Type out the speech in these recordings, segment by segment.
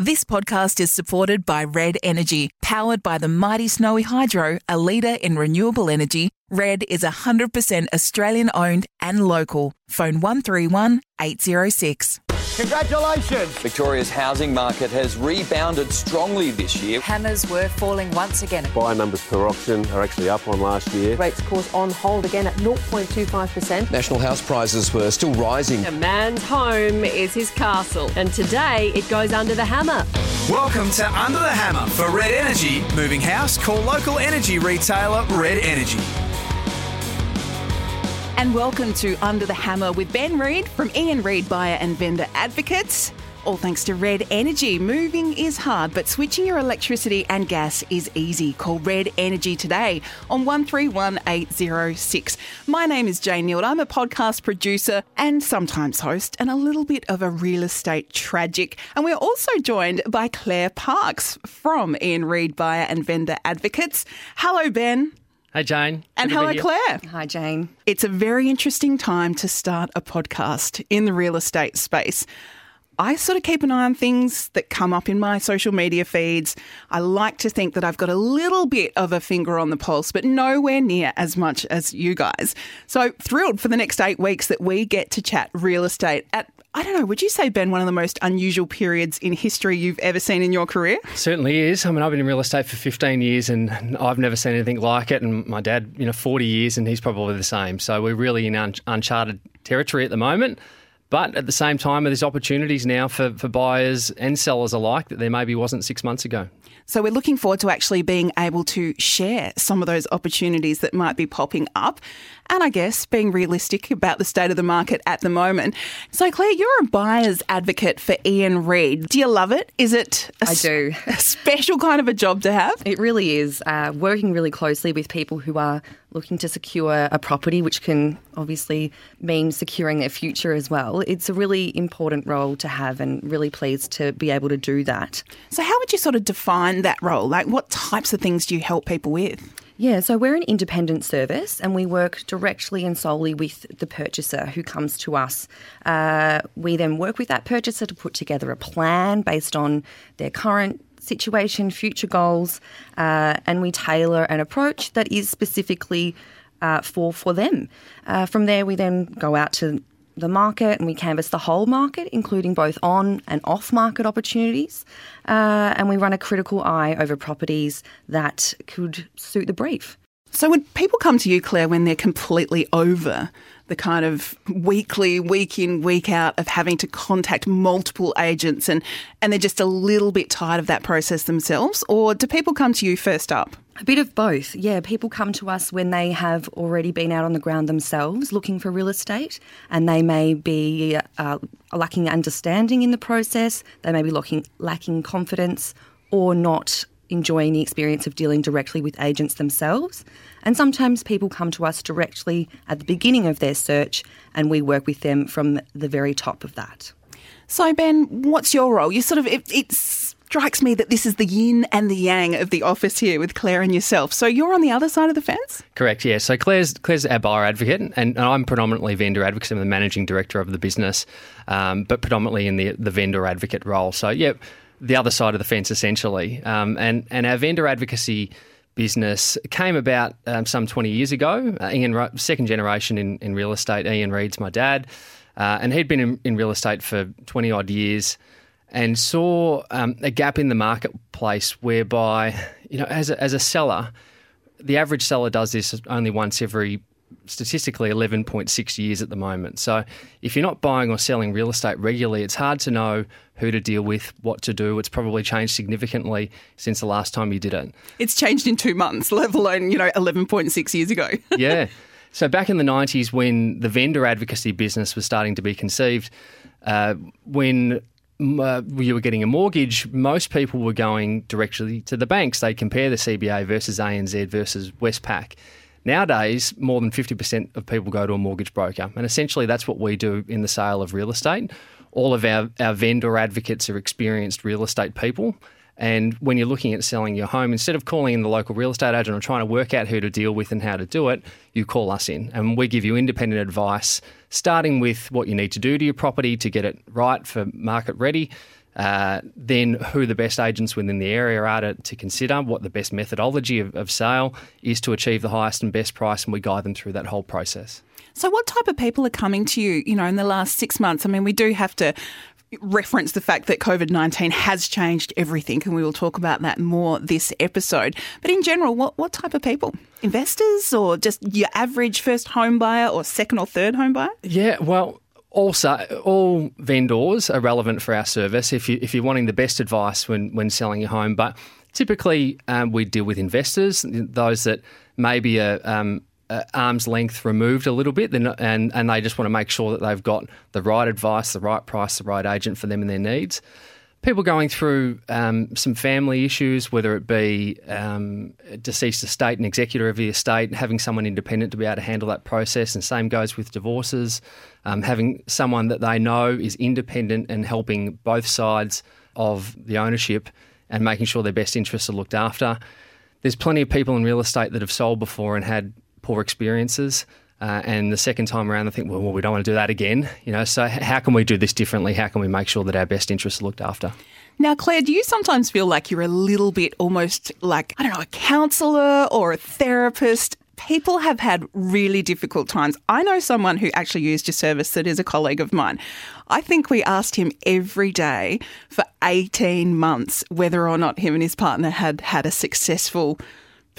This podcast is supported by Red Energy, powered by the mighty Snowy Hydro, a leader in renewable energy. Red is 100% Australian owned and local. Phone 131 806. Congratulations! Victoria's housing market has rebounded strongly this year. Hammers were falling once again. Buy numbers per auction are actually up on last year. Rates, of course, on hold again at 0.25%. National house prices were still rising. A man's home is his castle, and today it goes under the hammer. Welcome to Under the Hammer for Red Energy. Moving house, call local energy retailer Red Energy. And welcome to Under the Hammer with Ben Reid from Ian Reid Buyer and Vendor Advocates. All thanks to Red Energy. Moving is hard, but switching your electricity and gas is easy. Call Red Energy today on 131806. My name is Jane Neild. I'm a podcast producer and sometimes host, and a little bit of a real estate tragic. And we're also joined by Claire Parks from Ian Reid Buyer and Vendor Advocates. Hello, Ben. Hey, Jane. And Good hello. Claire. Hi, Jane. It's a very interesting time to start a podcast in the real estate space. I sort of keep an eye on things that come up in my social media feeds. I like to think that I've got a little bit of a finger on the pulse, but nowhere near as much as you guys. So thrilled for the next eight weeks that we get to chat real estate at, I don't know, would you say, Ben, one of the most unusual periods in history you've ever seen in your career? Certainly is. I mean, I've been in real estate for 15 years and I've never seen anything like it. And my dad, you know, 40 years and he's probably the same. So we're really in un- uncharted territory at the moment. But at the same time, there's opportunities now for, for buyers and sellers alike that there maybe wasn't six months ago. So we're looking forward to actually being able to share some of those opportunities that might be popping up. And I guess being realistic about the state of the market at the moment. So, Claire, you're a buyer's advocate for Ian Reid. Do you love it? Is it a I do. special kind of a job to have? It really is. Uh, working really closely with people who are looking to secure a property, which can obviously mean securing their future as well. It's a really important role to have, and really pleased to be able to do that. So, how would you sort of define that role? Like, what types of things do you help people with? Yeah, so we're an independent service and we work directly and solely with the purchaser who comes to us. Uh, we then work with that purchaser to put together a plan based on their current situation, future goals, uh, and we tailor an approach that is specifically uh, for for them. Uh, from there, we then go out to the market and we canvass the whole market, including both on and off market opportunities. Uh, and we run a critical eye over properties that could suit the brief. So, would people come to you, Claire, when they're completely over the kind of weekly, week in, week out of having to contact multiple agents and, and they're just a little bit tired of that process themselves? Or do people come to you first up? A bit of both. Yeah, people come to us when they have already been out on the ground themselves looking for real estate and they may be uh, lacking understanding in the process, they may be lacking, lacking confidence or not enjoying the experience of dealing directly with agents themselves. And sometimes people come to us directly at the beginning of their search and we work with them from the very top of that. So, Ben, what's your role? You sort of, it, it strikes me that this is the yin and the yang of the office here with Claire and yourself. So, you're on the other side of the fence? Correct, yeah. So Claire's, Claire's our buyer advocate, and, and I'm predominantly vendor advocate. I'm the managing director of the business, um, but predominantly in the, the vendor advocate role. So, yeah, the other side of the fence essentially. Um, and, and our vendor advocacy business came about um, some 20 years ago. Uh, Ian, second generation in, in real estate. Ian Reid's my dad, uh, and he'd been in, in, real estate for 20 odd years and saw um, a gap in the marketplace whereby, you know, as a, as a seller, the average seller does this only once every statistically 11.6 years at the moment. So if you're not buying or selling real estate regularly, it's hard to know who to deal with, what to do. It's probably changed significantly since the last time you did it. It's changed in two months, let alone, you know, 11.6 years ago. yeah. So back in the 90s when the vendor advocacy business was starting to be conceived, uh, when uh, you were getting a mortgage, most people were going directly to the banks. They compare the CBA versus ANZ versus Westpac. Nowadays, more than 50% of people go to a mortgage broker. And essentially, that's what we do in the sale of real estate. All of our, our vendor advocates are experienced real estate people. And when you're looking at selling your home, instead of calling in the local real estate agent or trying to work out who to deal with and how to do it, you call us in and we give you independent advice, starting with what you need to do to your property to get it right for market ready. Uh, then who the best agents within the area are to, to consider, what the best methodology of, of sale is to achieve the highest and best price, and we guide them through that whole process. So, what type of people are coming to you, you know, in the last six months? I mean, we do have to reference the fact that COVID 19 has changed everything, and we will talk about that more this episode. But in general, what, what type of people? Investors or just your average first home buyer or second or third home buyer? Yeah, well, also, all vendors are relevant for our service if, you, if you're wanting the best advice when, when selling your home. But typically, um, we deal with investors, those that maybe are um, arm's length removed a little bit, and, and they just want to make sure that they've got the right advice, the right price, the right agent for them and their needs people going through um, some family issues, whether it be um, deceased estate and executor of the estate, having someone independent to be able to handle that process, and same goes with divorces, um, having someone that they know is independent and helping both sides of the ownership and making sure their best interests are looked after. There's plenty of people in real estate that have sold before and had poor experiences. Uh, and the second time around, I think, well, well, we don't want to do that again. You know, so how can we do this differently? How can we make sure that our best interests are looked after? Now, Claire, do you sometimes feel like you're a little bit almost like, I don't know, a counsellor or a therapist? People have had really difficult times. I know someone who actually used your service that is a colleague of mine. I think we asked him every day for 18 months whether or not him and his partner had had a successful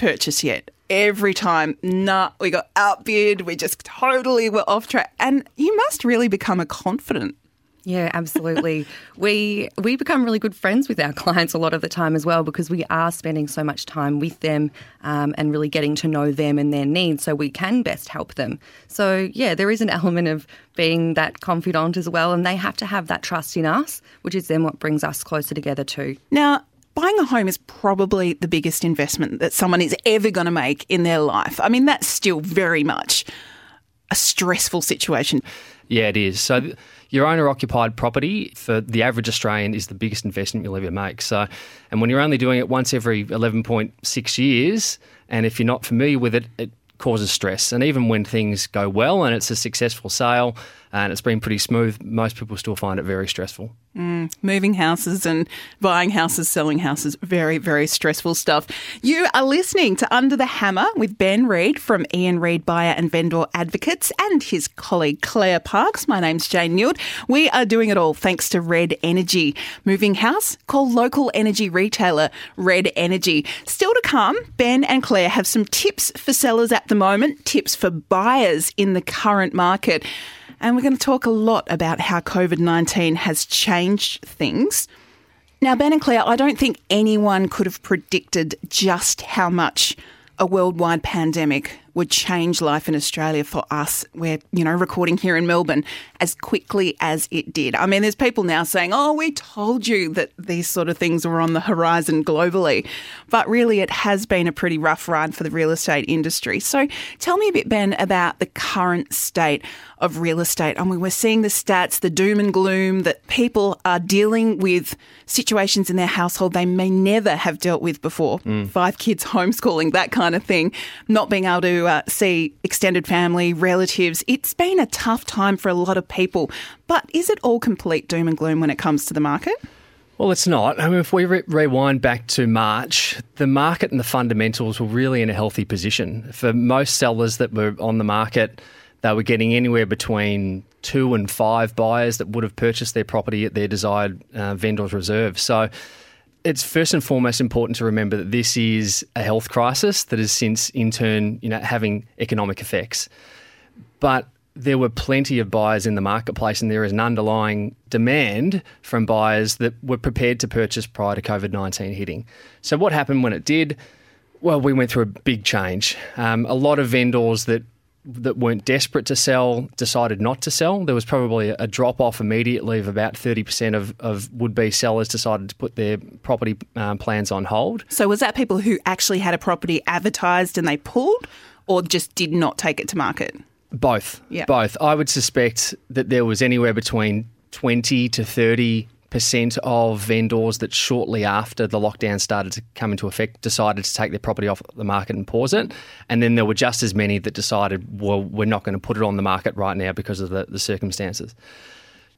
purchase yet every time, nah, we got outbid, we just totally were off track. And you must really become a confident yeah, absolutely. we we become really good friends with our clients a lot of the time as well because we are spending so much time with them um, and really getting to know them and their needs, so we can best help them. So yeah, there is an element of being that confidant as well, and they have to have that trust in us, which is then what brings us closer together too. Now, buying a home is probably the biggest investment that someone is ever going to make in their life. I mean, that's still very much a stressful situation. Yeah, it is. So, your owner occupied property for the average Australian is the biggest investment you'll ever make. So, and when you're only doing it once every 11.6 years, and if you're not familiar with it, it causes stress. And even when things go well and it's a successful sale and it's been pretty smooth, most people still find it very stressful. Mm, moving houses and buying houses, selling houses, very, very stressful stuff. You are listening to Under the Hammer with Ben Reid from Ian Reid Buyer and Vendor Advocates and his colleague Claire Parks. My name's Jane Newt. We are doing it all thanks to Red Energy. Moving house? Call local energy retailer Red Energy. Still to come, Ben and Claire have some tips for sellers at the moment, tips for buyers in the current market. And we're going to talk a lot about how COVID 19 has changed things. Now, Ben and Claire, I don't think anyone could have predicted just how much a worldwide pandemic would change life in Australia for us. We're, you know, recording here in Melbourne as quickly as it did. I mean, there's people now saying, oh, we told you that these sort of things were on the horizon globally. But really, it has been a pretty rough ride for the real estate industry. So tell me a bit, Ben, about the current state of real estate. I mean, we're seeing the stats, the doom and gloom that people are dealing with situations in their household they may never have dealt with before. Mm. Five kids homeschooling, that kind of thing, not being able to uh, see extended family, relatives. It's been a tough time for a lot of people. But is it all complete doom and gloom when it comes to the market? Well, it's not. I mean, if we re- rewind back to March, the market and the fundamentals were really in a healthy position. For most sellers that were on the market, they were getting anywhere between two and five buyers that would have purchased their property at their desired uh, vendor's reserve. So it's first and foremost important to remember that this is a health crisis that has since, in turn, you know, having economic effects. But there were plenty of buyers in the marketplace, and there is an underlying demand from buyers that were prepared to purchase prior to COVID 19 hitting. So, what happened when it did? Well, we went through a big change. Um, a lot of vendors that that weren't desperate to sell decided not to sell. There was probably a drop off immediately of about 30% of, of would be sellers decided to put their property um, plans on hold. So, was that people who actually had a property advertised and they pulled, or just did not take it to market? Both. Yeah. Both. I would suspect that there was anywhere between 20 to 30 percent of vendors that shortly after the lockdown started to come into effect decided to take their property off the market and pause it. And then there were just as many that decided, well, we're not going to put it on the market right now because of the, the circumstances.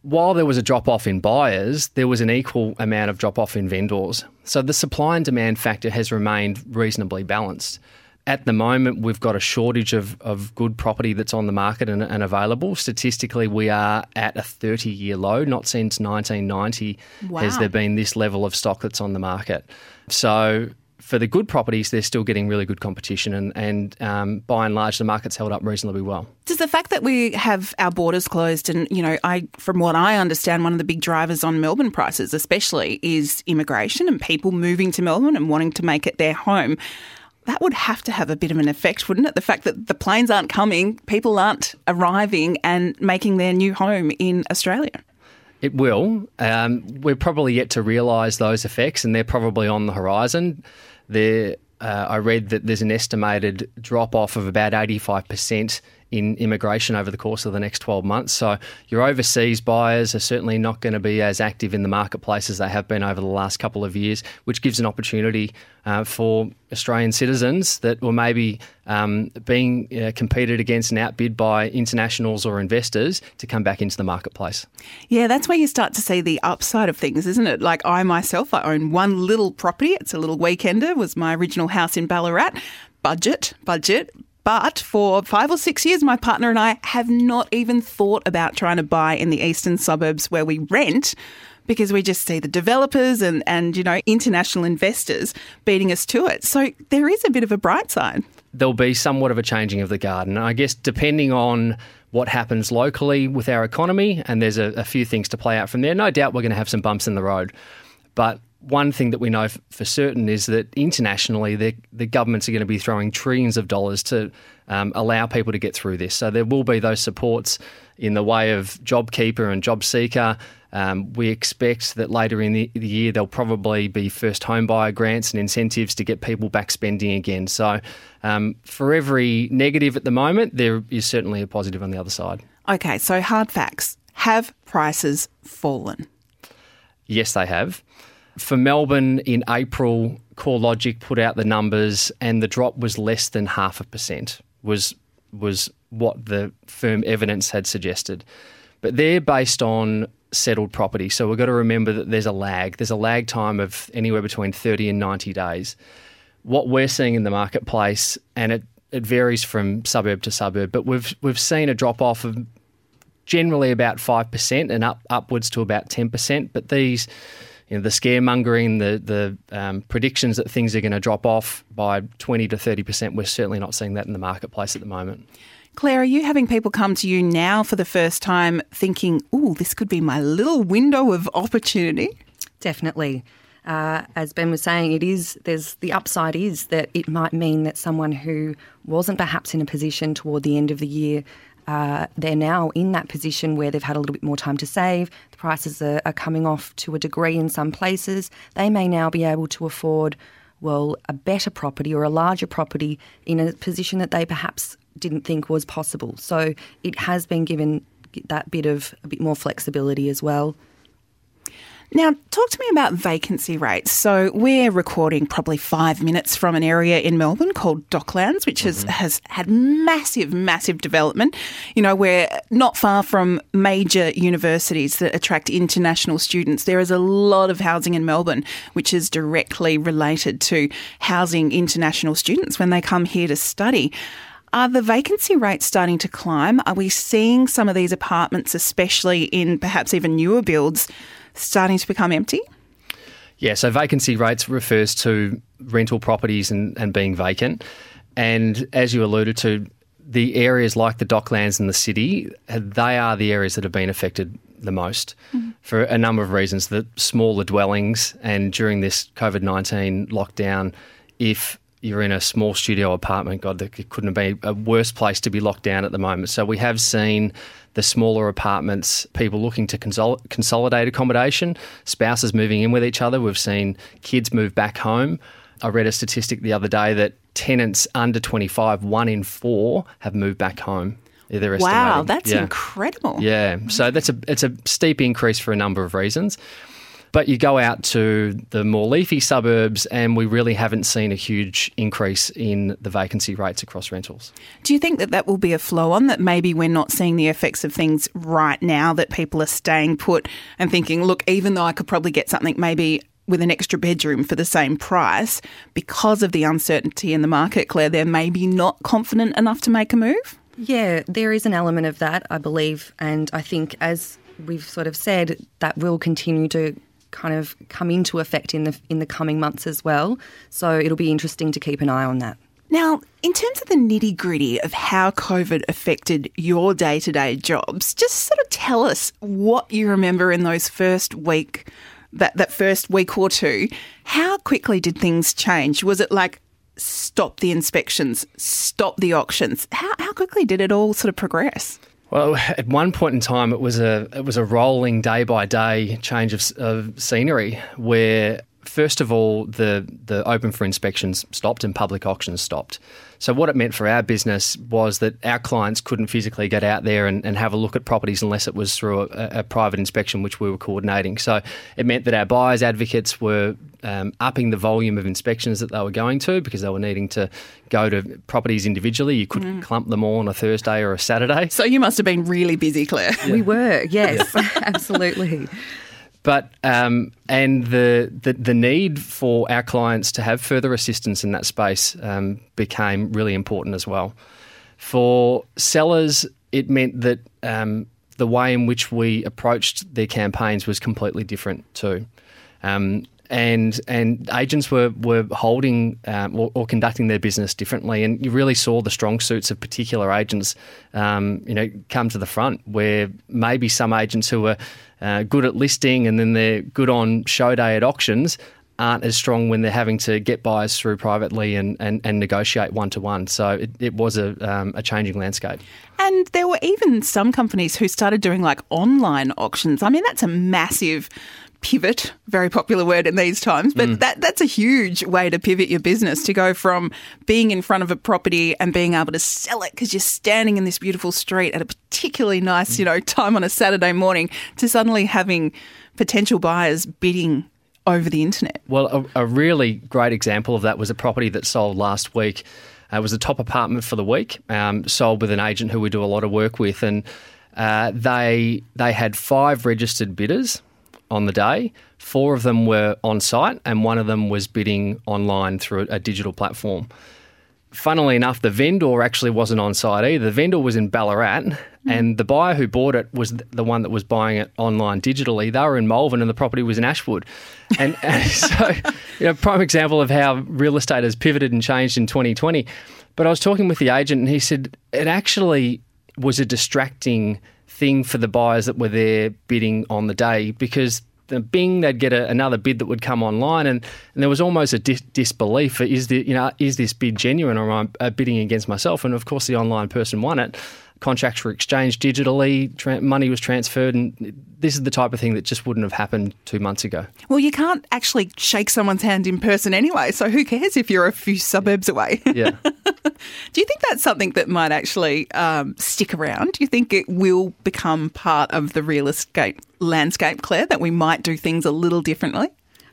while there was a drop off in buyers, there was an equal amount of drop off in vendors. So the supply and demand factor has remained reasonably balanced. At the moment, we've got a shortage of, of good property that's on the market and, and available. Statistically, we are at a 30 year low. Not since 1990 Wow. has there been this level of stock that's on the market. So for the good properties, they're still getting really good competition, and, and um, by and large, the market's held up reasonably well. Does the fact that we have our borders closed and, you know, I from what I understand, one of the big drivers on Melbourne prices especially is immigration and people moving to Melbourne and wanting to make it their home. That would have to have a bit of an effect, wouldn't it? The fact that the planes aren't coming, people aren't arriving and making their new home in Australia. It will. Um, we're probably yet to realise those effects, and they're probably on the horizon. There, uh, I read that there's an estimated drop off of about 85% in immigration over the course of the next 12 months. So your overseas buyers are certainly not going to be as active in the marketplace as they have been over the last couple of years, which gives an opportunity uh, for Australian citizens that were maybe um, being uh, competed against and outbid by internationals or investors to come back into the marketplace. Yeah, that's where you start to see the upside of things, isn't it? Like I myself, I own one little property. It's a little weekender. Was my original house in Ballarat. Budget, budget. But for five or six years, my partner and I have not even thought about trying to buy in the eastern suburbs where we rent because we just see the developers and, and you know, international investors beating us to it. So there is a bit of a bright side. there'll be somewhat of a changing of the garden. I guess depending on what happens locally with our economy, and there's a, a few things to play out from there. No doubt we're going to have some bumps in the road, but one thing that we know f- for certain is that internationally, the, the governments are going to be throwing trillions of dollars to um, allow people to get through this. So there will be those supports in the way of JobKeeper and JobSeeker. Um, we expect that later in the, the year there'll probably be first home buyer grants and incentives to get people back spending again. So um, for every negative at the moment, there is certainly a positive on the other side. Okay, so hard facts. Have prices fallen? Yes, they have. For Melbourne in April, CoreLogic put out the numbers, and the drop was less than half a percent. Was was what the firm evidence had suggested, but they're based on settled property. So we've got to remember that there's a lag. There's a lag time of anywhere between thirty and ninety days. What we're seeing in the marketplace, and it, it varies from suburb to suburb, but we've we've seen a drop off of generally about 5% and up upwards to about 10%. But these, you know, the scaremongering, the, the um, predictions that things are going to drop off by 20 to 30%, we're certainly not seeing that in the marketplace at the moment. Claire, are you having people come to you now for the first time thinking, ooh, this could be my little window of opportunity? Definitely. Uh, as Ben was saying, it is there's the upside is that it might mean that someone who wasn't perhaps in a position toward the end of the year, uh, they're now in that position where they've had a little bit more time to save. The prices are, are coming off to a degree in some places. They may now be able to afford, well, a better property or a larger property in a position that they perhaps didn't think was possible. So it has been given that bit of a bit more flexibility as well. Now, talk to me about vacancy rates. So, we're recording probably five minutes from an area in Melbourne called Docklands, which has, mm-hmm. has had massive, massive development. You know, we're not far from major universities that attract international students. There is a lot of housing in Melbourne, which is directly related to housing international students when they come here to study. Are the vacancy rates starting to climb? Are we seeing some of these apartments, especially in perhaps even newer builds, starting to become empty? Yeah, so vacancy rates refers to rental properties and, and being vacant. And as you alluded to, the areas like the Docklands and the city, they are the areas that have been affected the most mm-hmm. for a number of reasons. The smaller dwellings, and during this COVID 19 lockdown, if you're in a small studio apartment, God, there couldn't have been a worse place to be locked down at the moment. So we have seen the smaller apartments, people looking to consol- consolidate accommodation, spouses moving in with each other. We've seen kids move back home. I read a statistic the other day that tenants under 25, one in four, have moved back home. Wow, that's Yeah. incredible. Yeah, so that's a it's a steep increase for a number of reasons. But you go out to the more leafy suburbs, and we really haven't seen a huge increase in the vacancy rates across rentals. Do you think that that will be a flow on, that maybe we're not seeing the effects of things right now, that people are staying put and thinking, look, even though I could probably get something maybe with an extra bedroom for the same price, because of the uncertainty in the market, Claire, they're maybe not confident enough to make a move? Yeah, there is an element of that, I believe. And I think, as we've sort of said, that will continue to kind of come into effect in the in the coming months as well. So it'll be interesting to keep an eye on that. Now, in terms of the nitty gritty of how COVID affected your day to day jobs, just sort of tell us what you remember in those first week, that, that first week or two. How quickly did things change? Was it like stop the inspections, stop the auctions? How, how quickly did it all sort of progress? Well, at one point in time, it was a it was a rolling day by day change of, of scenery where first of all, the the open for inspections stopped and public auctions stopped. So what it meant for our business was that our clients couldn't physically get out there and, and have a look at properties unless it was through a, a, private inspection, which we were coordinating. So it meant that our buyers advocates were um, upping the volume of inspections that they were going to because they were needing to go to properties individually. You couldn't mm. clump them all on a Thursday or a Saturday. So you must have been really busy, Claire. Yeah. We were, yes, absolutely. But um, and the, the, the need for our clients to have further assistance in that space um, became really important as well. For sellers, it meant that um, the way in which we approached their campaigns was completely different too. Um, and and agents were were holding um, or, or, conducting their business differently, and you really saw the strong suits of particular agents, um, you know, come to the front. Where maybe some agents who were uh, good at listing and then they're good on show day at auctions aren't as strong when they're having to get buyers through privately and, and, and negotiate one to one. So it, it was a, um, a changing landscape. And there were even some companies who started doing like online auctions. I mean, that's a massive pivot, very popular word in these times, but mm. that that's a huge way to pivot your business to go from being in front of a property and being able to sell it because you're standing in this beautiful street at a particularly nice, you know, time on a Saturday morning to suddenly having potential buyers bidding over the internet. Well, a, a really great example of that was a property that sold last week. Uh, it was a top apartment for the week, um, sold with an agent who we do a lot of work with, and uh, they they had five registered bidders on the day. Four of them were on site, and one of them was bidding online through a digital platform. Funnily enough, the vendor actually wasn't on site either. The vendor was in Ballarat, mm. and the buyer who bought it was the one that was buying it online digitally. They were in Malvern, and the property was in Ashwood. And, and so, you know, prime example of how real estate has pivoted and changed in 2020. But I was talking with the agent, and he said it actually was a distracting thing for the buyers that were there bidding on the day because the Bing, they'd get a, another bid that would come online, and, and there was almost a dis- disbelief: is the you know is this bid genuine, or am I uh, bidding against myself? And of course, the online person won it contracts were exchanged digitally, tra- money was transferred, and this is the type of thing that just wouldn't have happened two months ago. Well, you can't actually shake someone's hand in person anyway, so who cares if you're a few suburbs away? Yeah. Do you think that's something that might actually um, stick around? Do you think it will become part of the real estate landscape, Claire, that we might do things a little differently?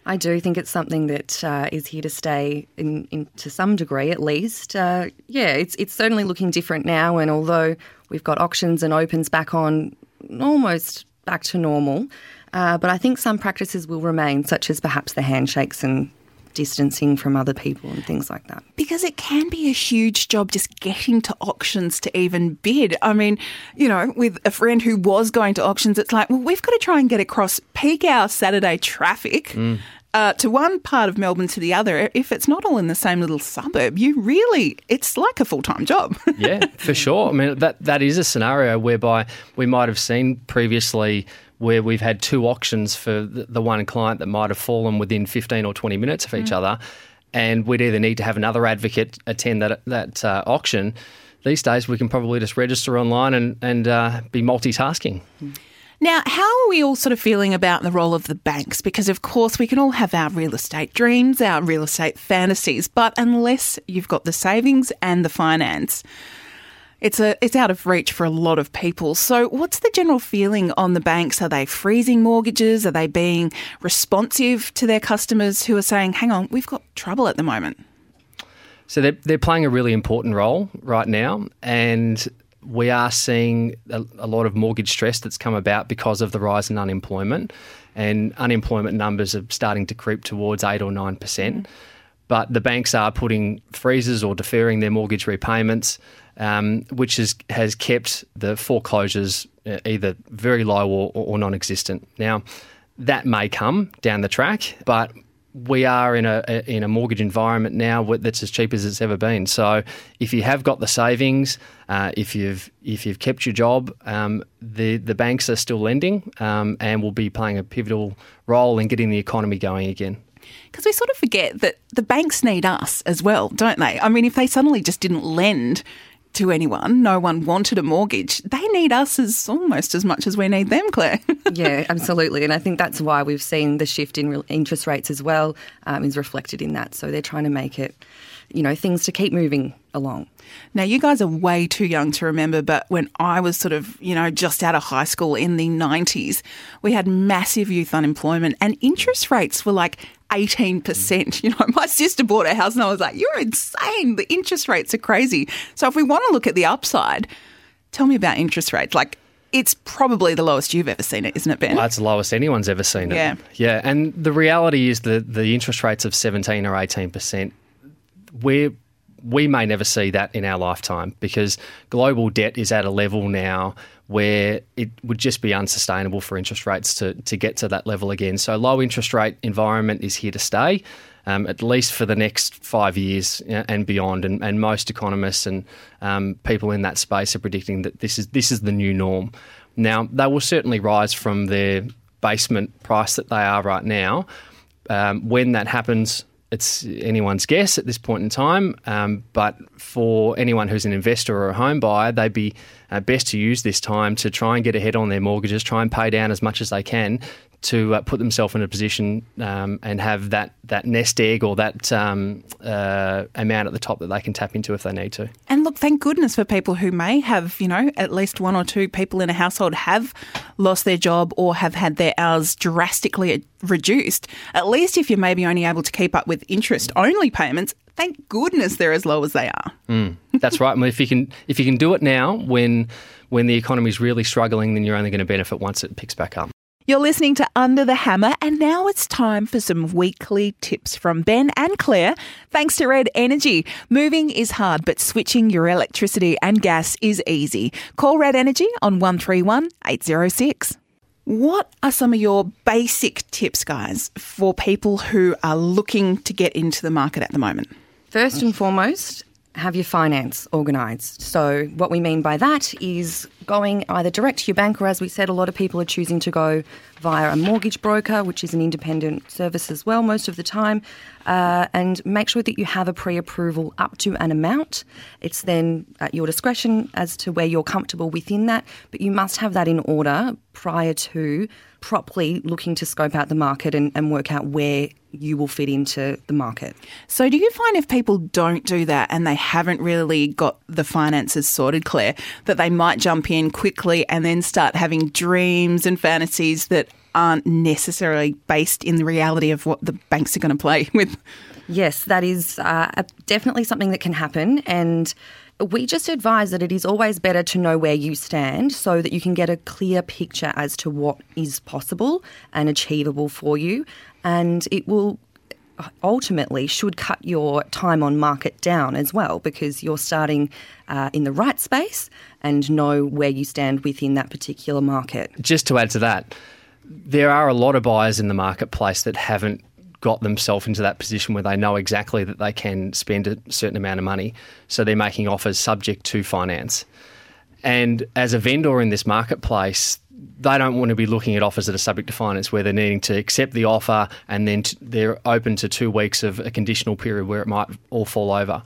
I do think it's something that uh, is here to stay, in, in, to some degree at least. Uh, yeah, it's it's certainly looking different now, and although we've got auctions and opens back on, almost back to normal, uh, but I think some practices will remain, such as perhaps the handshakes and distancing from other people and things like that. Because it can be a huge job just getting to auctions to even bid. I mean, you know, with a friend who was going to auctions, it's like, well, we've got to try and get across peak hour Saturday traffic. Mm. Uh, to one part of Melbourne to the other, if it's not all in the same little suburb, you really, it's like a full time job. yeah, for sure. I mean, that, that is a scenario whereby we might have seen previously where we've had two auctions for the, the one client that might have fallen within 15 or 20 minutes of each mm. other, and we'd either need to have another advocate attend that, that uh, auction. These days, we can probably just register online and, and uh, be multitasking. Now, how are we all sort of feeling about the role of the banks? Because, of course, we can all have our real estate dreams, our real estate fantasies, but unless you've got the savings and the finance, It's a it's out of reach for a lot of people. So what's the general feeling on the banks? Are they freezing mortgages? Are they being responsive to their customers who are saying, "Hang on, we've got trouble at the moment"? So they're, they're playing a really important role right now, and we are seeing a, a, lot of mortgage stress that's come about because of the rise in unemployment, and unemployment numbers are starting to creep towards eight or nine percent. Mm. But the banks are putting freezes or deferring their mortgage repayments um, which has, has kept the foreclosures uh, either very low or, or non existent. Now, that may come down the track, but we are in a, in a mortgage environment now that's as cheap as it's ever been. So if you have got the savings, uh, if you've if you've kept your job, um, the the banks are still lending um, and will be playing a pivotal role in getting the economy going again. Because we sort of forget that the banks need us as well, don't they? I mean, if they suddenly just didn't lend to anyone. No one wanted a mortgage. They need us as almost as much as we need them, Claire. yeah, absolutely. And I think that's why we've seen the shift in interest rates as well um, is reflected in that. So they're trying to make it, you know, things to keep moving along. Now, you guys are way too young to remember, but when I was sort of, you know, just out of high school in the 90s, we had massive youth unemployment and interest rates were like 18%. You know, my sister bought a house and I was like, you're insane. The interest rates are crazy. So if we want to look at the upside, tell me about interest rates. Like, it's probably the lowest you've ever seen it, isn't it, Ben? Well, that's the lowest anyone's ever seen it. Yeah. Yeah. And the reality is that the interest rates of 17 or 18%, we're we may never see that in our lifetime because global debt is at a level now where it would just be unsustainable for interest rates to, to get to that level again. So, low interest rate environment is here to stay, um, at least for the next five years and beyond. And, and most economists and um, people in that space are predicting that this is this is the new norm. Now, they will certainly rise from their basement price that they are right now. Um, when that happens, it's anyone's guess at this point in time. Um, but for anyone who's an investor or a home buyer, they'd be uh, best to use this time to try and get ahead on their mortgages, try and pay down as much as they can to uh, put themselves in a position um, and have that, that nest egg or that um, uh, amount at the top that they can tap into if they need to. And look, thank goodness for people who may have, you know, at least one or two people in a household have lost their job or have had their hours drastically reduced. At least if you're maybe only able to keep up with interest only payments, thank goodness they're as low as they are. Mm, that's right. I mean, if you can if you can do it now when when the economy is really struggling, then you're only going to benefit once it picks back up. You're listening to Under the Hammer, and now it's time for some weekly tips from Ben and Claire. Thanks to Red Energy. Moving is hard, but switching your electricity and gas is easy. Call Red Energy on 131 806. What are some of your basic tips, guys, for people who are looking to get into the market at the moment? First and foremost, have your finance organised. So, what we mean by that is going either direct to your bank, or as we said, a lot of people are choosing to go via a mortgage broker, which is an independent service as well, most of the time. Uh, and make sure that you have a pre approval up to an amount. It's then at your discretion as to where you're comfortable within that, but you must have that in order prior to properly looking to scope out the market and, and work out where you will fit into the market. So, do you find if people don't do that and they haven't really got the finances sorted, Claire, that they might jump in quickly and then start having dreams and fantasies that aren't necessarily based in the reality of what the banks are going to play with? Yes, that is uh, definitely something that can happen. And we just advise that it is always better to know where you stand so that you can get a clear picture as to what is possible and achievable for you. And it will ultimately should cut your time on market down as well because you're starting uh, in the right space and know where you stand within that particular market. Just to add to that, there are a lot of buyers in the marketplace that haven't got themselves into that position where they know exactly that they can spend a certain amount of money. So they're making offers subject to finance. And as a vendor in this marketplace, they don't want to be looking at offers that are subject to finance where they're needing to accept the offer and then t- they're open to two weeks of a conditional period where it might all fall over.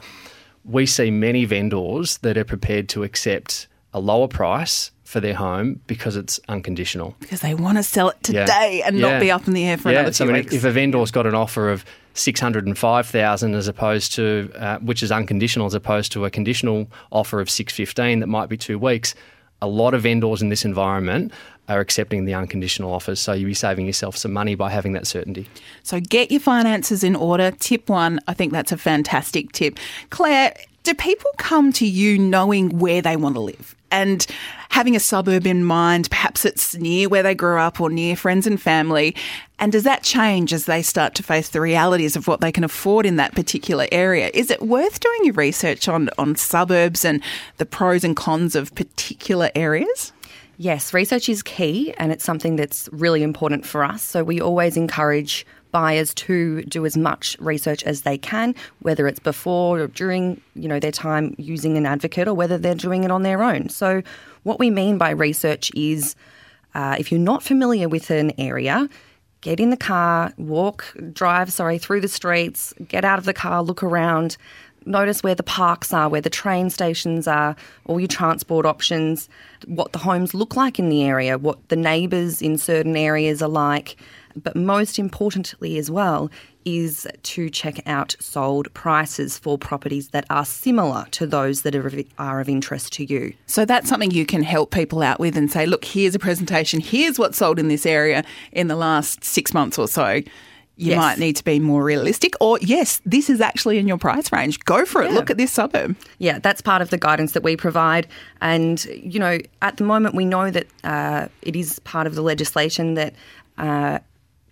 We see many vendors that are prepared to accept a lower price for their home because it's unconditional. Because they want to sell it Yeah. today and Yeah. not be up in the air for yeah, another so few I mean, weeks. if a vendor's got an offer of six hundred and five thousand as opposed to uh, which is unconditional as opposed to a conditional offer of six fifteen that might be two weeks, a lot of vendors in this environment are accepting the unconditional offers. So you'll be saving yourself some money by having that certainty. So get your finances in order. Tip one, I think that's a fantastic tip. Claire, do people come to you knowing where they want to live and having a suburb in mind? Perhaps it's near where they grew up or near friends and family. And does that change as they start to face the realities of what they can afford in that particular area? Is it worth doing your research on, on suburbs and the pros and cons of particular areas? Yes, research is key and it's something that's really important for us. So we always encourage buyers to do as much research as they can, whether it's before or during, you know, their time using an advocate or whether they're doing it on their own. So what we mean by research is uh, if you're not familiar with an area, get in the car, walk, drive, sorry, through the streets, get out of the car, look around, notice where the parks are, where the train stations are, all your transport options, what the homes look like in the area, what the neighbours in certain areas are like. But most importantly, as well, is to check out sold prices for properties that are similar to those that are of, are of interest to you. So that's something you can help people out with and say, look, here's a presentation, here's what's sold in this area in the last six months or so. You Yes. might need to be more realistic. Or, yes, this is actually in your price range. Go for it. Yeah. Look at this suburb. Yeah, that's part of the guidance that we provide. And, you know, at the moment, we know that uh, it is part of the legislation that uh,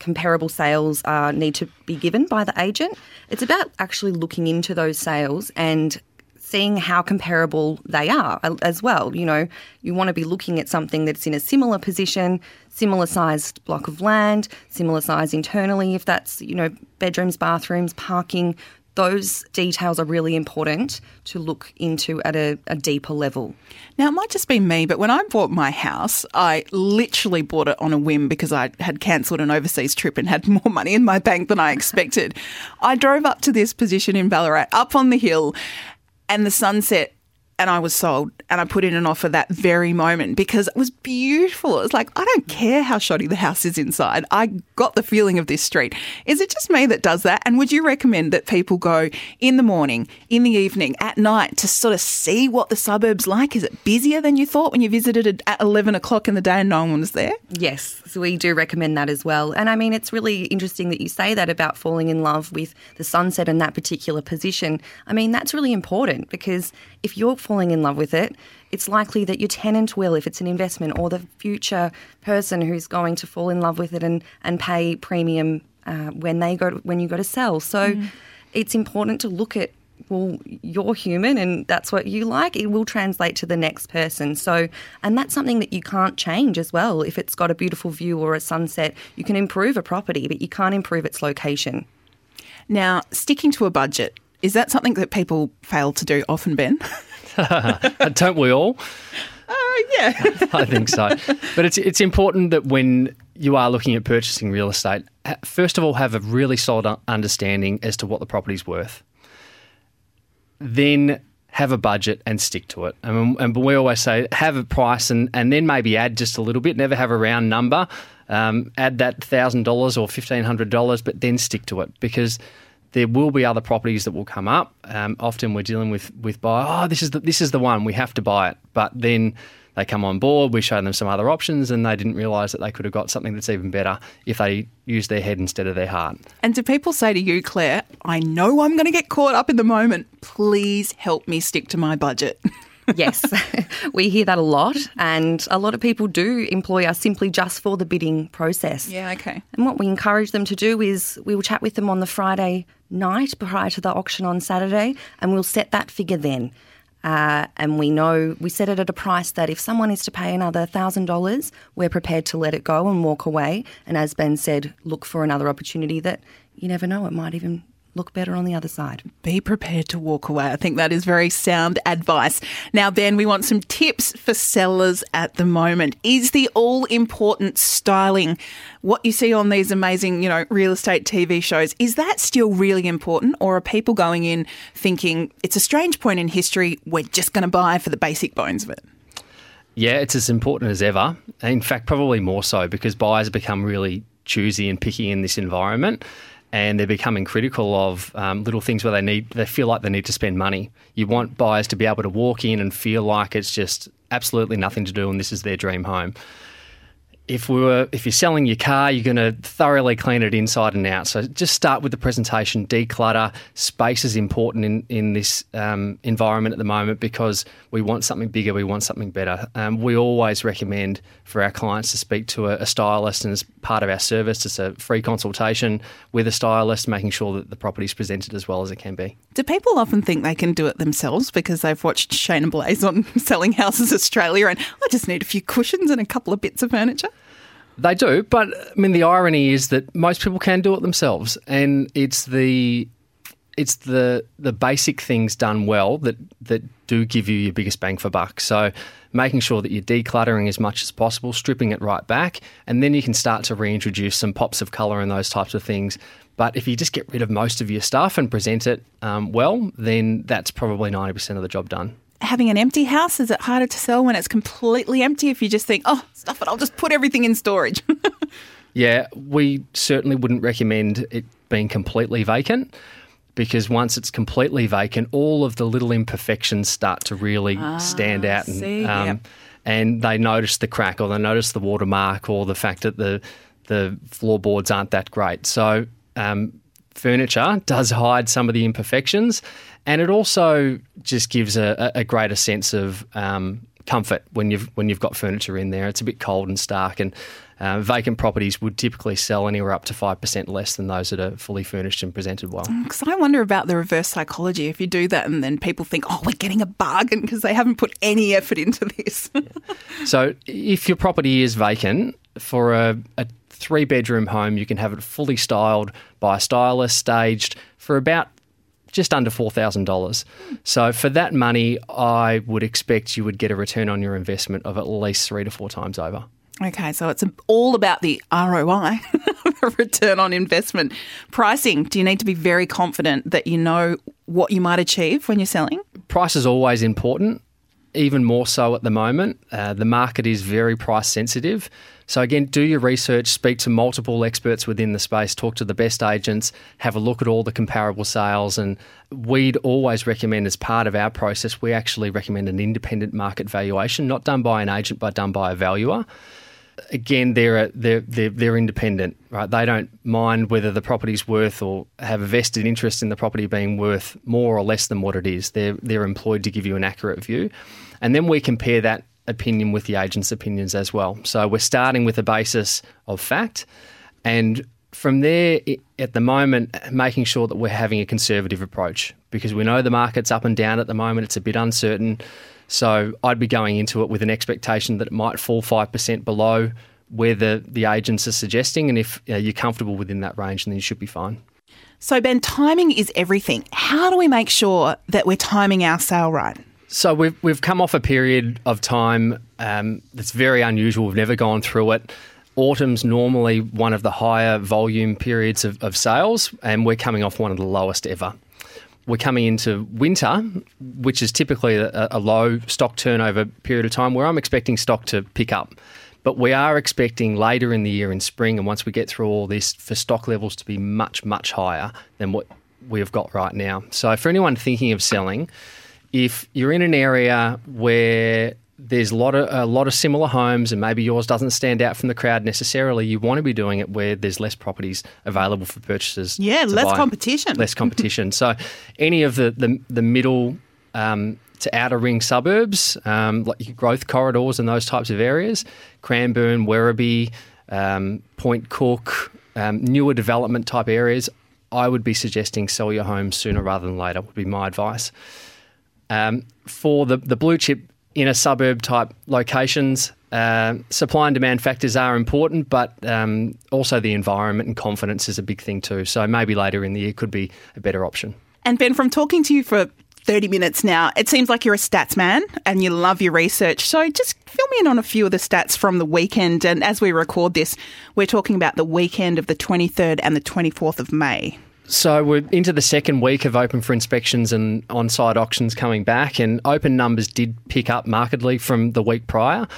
comparable sales uh, need to be given by the agent. It's about actually looking into those sales and seeing how comparable they are as well. You know, you want to be looking at something that's in a similar position, similar sized block of land, similar size internally, if that's, you know, bedrooms, bathrooms, parking. Those details are really important to look into at a, a deeper level. Now, it might just be me, but when I bought my house, I literally bought it on a whim because I had cancelled an overseas trip and had more money in my bank than I expected. I drove up to this position in Ballarat, up on the hill, and the sunset. And I was sold, and I put in an offer that very moment because it was beautiful. It was like, I don't care how shoddy the house is inside. I got the feeling of this street. Is it just me that does that? And would you recommend that people go in the morning, in the evening, at night to sort of see what the suburb's like? Is it busier than you thought when you visited it at 11 o'clock in the day and no one was there? Yes, so we do recommend that as well. And I mean, it's really interesting that you say that about falling in love with the sunset in that particular position. I mean, that's really important because if you're falling in love with it, it's likely that your tenant will, if it's an investment, or the future person who's going to fall in love with it and, and pay premium uh, when they go to, when you go to sell. So it's important to look at well, you're human and that's what you like, it will translate to the next person. So, and that's something that you can't change as well. If it's got a beautiful view or a sunset, you can improve a property, but you can't improve its location. Now, sticking to a budget, is that something that people fail to do often, Ben? Don't we all? Oh, yeah. I think so. But it's it's important that when you are looking at purchasing real estate, first of all, have a really solid understanding as to what the property's worth. Then have a budget and stick to it. And, and we always say have a price and, and then maybe add just a little bit. Never have a round number. Um, add that thousand dollars or fifteen hundred dollars, but then stick to it because there will be other properties that will come up. Um, often we're dealing with with buy. Oh, this is the, this is the one we have to buy it. But then they come on board. We show them some other options, and they didn't realise that they could have got something that's even better if they used their head instead of their heart. And do people say to you, Claire, I know I'm going to get caught up in the moment. Please help me stick to my budget. yes, we hear that a lot, and a lot of people do employ us simply just for the bidding process. Yeah, okay. And what we encourage them to do is we will chat with them on the Friday night prior to the auction on Saturday, and we'll set that figure then. Uh, and we know we set it at a price that if someone is to pay another thousand dollars, we're prepared to let it go and walk away. And as Ben said, look for another opportunity that you never know, it might even look better on the other side. Be prepared to walk away. I think that is very sound advice. Now, Ben, we want some tips for sellers at the moment. Is the all important styling what you see on these amazing, you know, real estate TV shows? Is that still really important? Or are people going in thinking it's a strange point in history, we're just going to buy for the basic bones of it? Yeah, it's as important as ever. In fact, probably more so because buyers become really choosy and picky in this environment and they're becoming critical of um, little things where they need they feel like they need to spend money. You want buyers to be able to walk in and feel like it's just absolutely nothing to do and this is their dream home if we were if you're selling your car, you're going to thoroughly clean it inside and out. So just start with the presentation, declutter. Space is important in in this um, environment at the moment because we want something bigger, we want something better. Um, we always recommend for our clients to speak to a, a stylist, and as part of our service, it's a free consultation with a stylist, making sure that the property is presented as well as it can be. Do people often think they can do it themselves because they've watched Shaynna Blaze on Selling Houses Australia and I just need a few cushions and a couple of bits of furniture? They do, but I mean the irony is that most people can do it themselves, and it's the it's the the basic things done well that that do give you your biggest bang for buck. So making sure that you're decluttering as much as possible, stripping it right back, and then you can start to reintroduce some pops of colour and those types of things. But if you just get rid of most of your stuff and present it um, well, then that's probably ninety percent of the job done having an empty house? Is it harder to sell when it's completely empty if you just think, oh, stuff it, I'll just put everything in storage? yeah, we certainly wouldn't recommend it being completely vacant because once it's completely vacant, all of the little imperfections start to really ah, stand out. And, see, um, yep. and they notice the crack or they notice the watermark or the fact that the, the floorboards aren't that great. So, um, furniture does hide some of the imperfections and it also just gives a, a greater sense of um, comfort when you've when you've got furniture in there. It's a bit cold and stark, and uh, vacant properties would typically sell anywhere up to five percent less than those that are fully furnished and presented well. Because mm, I wonder about the reverse psychology. If you do that, and then people think, "Oh, we're getting a bargain," because they haven't put any effort into this. yeah. So, if your property is vacant for a, a three bedroom home, you can have it fully styled by a stylist, staged for about just under $4,000. So for that money, I would expect you would get a return on your investment of at least three to four times over. Okay, so it's all about the ROI, return on investment. Pricing, do you need to be very confident that you know what you might achieve when you're selling? Price is always important, even more so at the moment. Uh, the market is very price sensitive. So, again, do your research, speak to multiple experts within the space, talk to the best agents, have a look at all the comparable sales. And we'd always recommend, as part of our process, we actually recommend an independent market valuation, not done by an agent, but done by a valuer. Again, they're, they're, they're, they're independent, right? They don't mind whether the property's worth or have a vested interest in the property being worth more or less than what it is. They're, they're employed to give you an accurate view. And then we compare that opinion with the agent's opinions as well. So we're starting with a basis of fact, and from there, at the moment, making sure that we're having a conservative approach because we know the market's up and down at the moment. It's a bit uncertain. So I'd be going into it with an expectation that it might fall 5% below where the, the agents are suggesting. And if you know, you're comfortable within that range, then you should be fine. So, Ben, timing is everything. How do we make sure that we're timing our sale right? So we've we've come off a period of time um, that's very unusual. We've never gone through it. Autumn's normally one of the higher volume periods of, of sales, and we're coming off one of the lowest ever. We're coming into winter, which is typically a, a low stock turnover period of time, where I'm expecting stock to pick up. But we are expecting later in the year in spring, and once we get through all this, for stock levels to be much, much higher than what we have got right now. So, for anyone thinking of selling, if you're in an area where there's a lot of a lot of similar homes and maybe yours doesn't stand out from the crowd necessarily you want to be doing it where there's less properties available for purchasers yeah less buy. competition. Less competition. So any of the the, the middle um, to outer ring suburbs um, like growth corridors and those types of areas cranbourne werribee um, point cook um, newer development type areas i would be suggesting sell your home sooner rather than later would be my advice. Um, for the, the blue chip inner suburb type locations, uh, supply and demand factors are important, but um, also the environment and confidence is a big thing too. So maybe later in the year could be a better option. And Ben, from talking to you for 30 minutes now, it seems like you're a stats man and you love your research. So just fill me in on a few of the stats from the weekend. And as we record this, we're talking about the weekend of the 23rd and the 24th of May. So we're into the second week of open for inspections and on-site auctions coming back, and open numbers did pick up markedly from the week prior.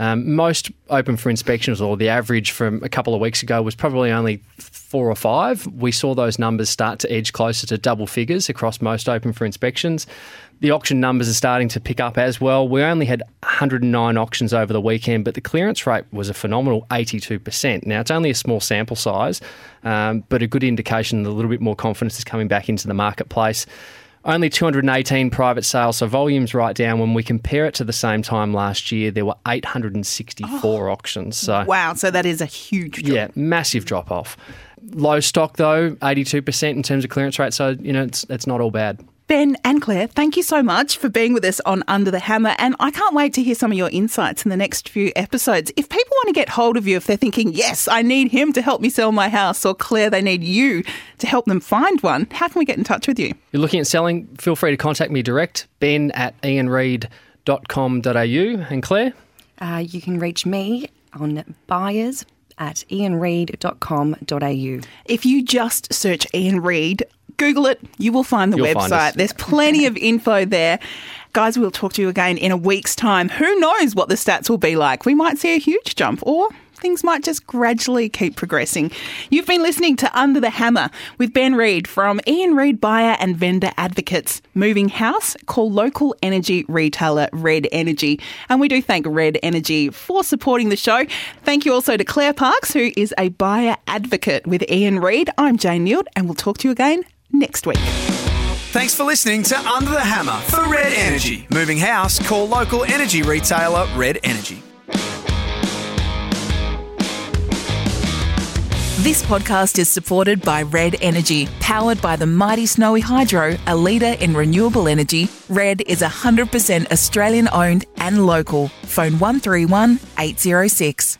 Um, most open for inspections, or the average from a couple of weeks ago, was probably only four or five. We saw those numbers start to edge closer to double figures across most open for inspections. The auction numbers are starting to pick up as well. We only had 109 auctions over the weekend, but the clearance rate was a phenomenal 82%. Now, it's only a small sample size, um, but a good indication that a little bit more confidence is coming back into the marketplace. Only 218 private sales, so volume's right down. When we compare it to the same time last year, there were 864 auctions. So Wow, so that is a huge drop. yeah, massive drop off. Low stock though, 82% in terms of clearance rate. So you know it's it's not all bad. Ben and Claire, thank you so much for being with us on Under the Hammer. And I can't wait to hear some of your insights in the next few episodes. If people want to get hold of you, if they're thinking, yes, I need him to help me sell my house, or Claire, they need you to help them find one, how can we get in touch with you? You're looking at selling, feel free to contact me direct, ben at ianreid.com.au. And Claire? Uh, you can reach me on buyers at ianreid.com.au. If you just search Ian Reid, Google it, you will find the You'll find website. There's plenty of info there. Guys, we'll talk to you again in a week's time. Who knows what the stats will be like? We might see a huge jump or things might just gradually keep progressing. You've been listening to Under the Hammer with Ben Reid from Ian Reid Buyer and Vendor Advocates. Moving house, call local energy retailer Red Energy. And we do thank Red Energy for supporting the show. Thank you also to Claire Parks, who is a buyer advocate with Ian Reid. I'm Jane Neild, and we'll talk to you again next week. Thanks for listening to Under the Hammer for Red Energy. Moving house, call local energy retailer Red Energy. This podcast is supported by Red Energy, powered by the mighty Snowy Hydro, a leader in renewable energy. Red is 100% Australian owned and local. Phone 131 806.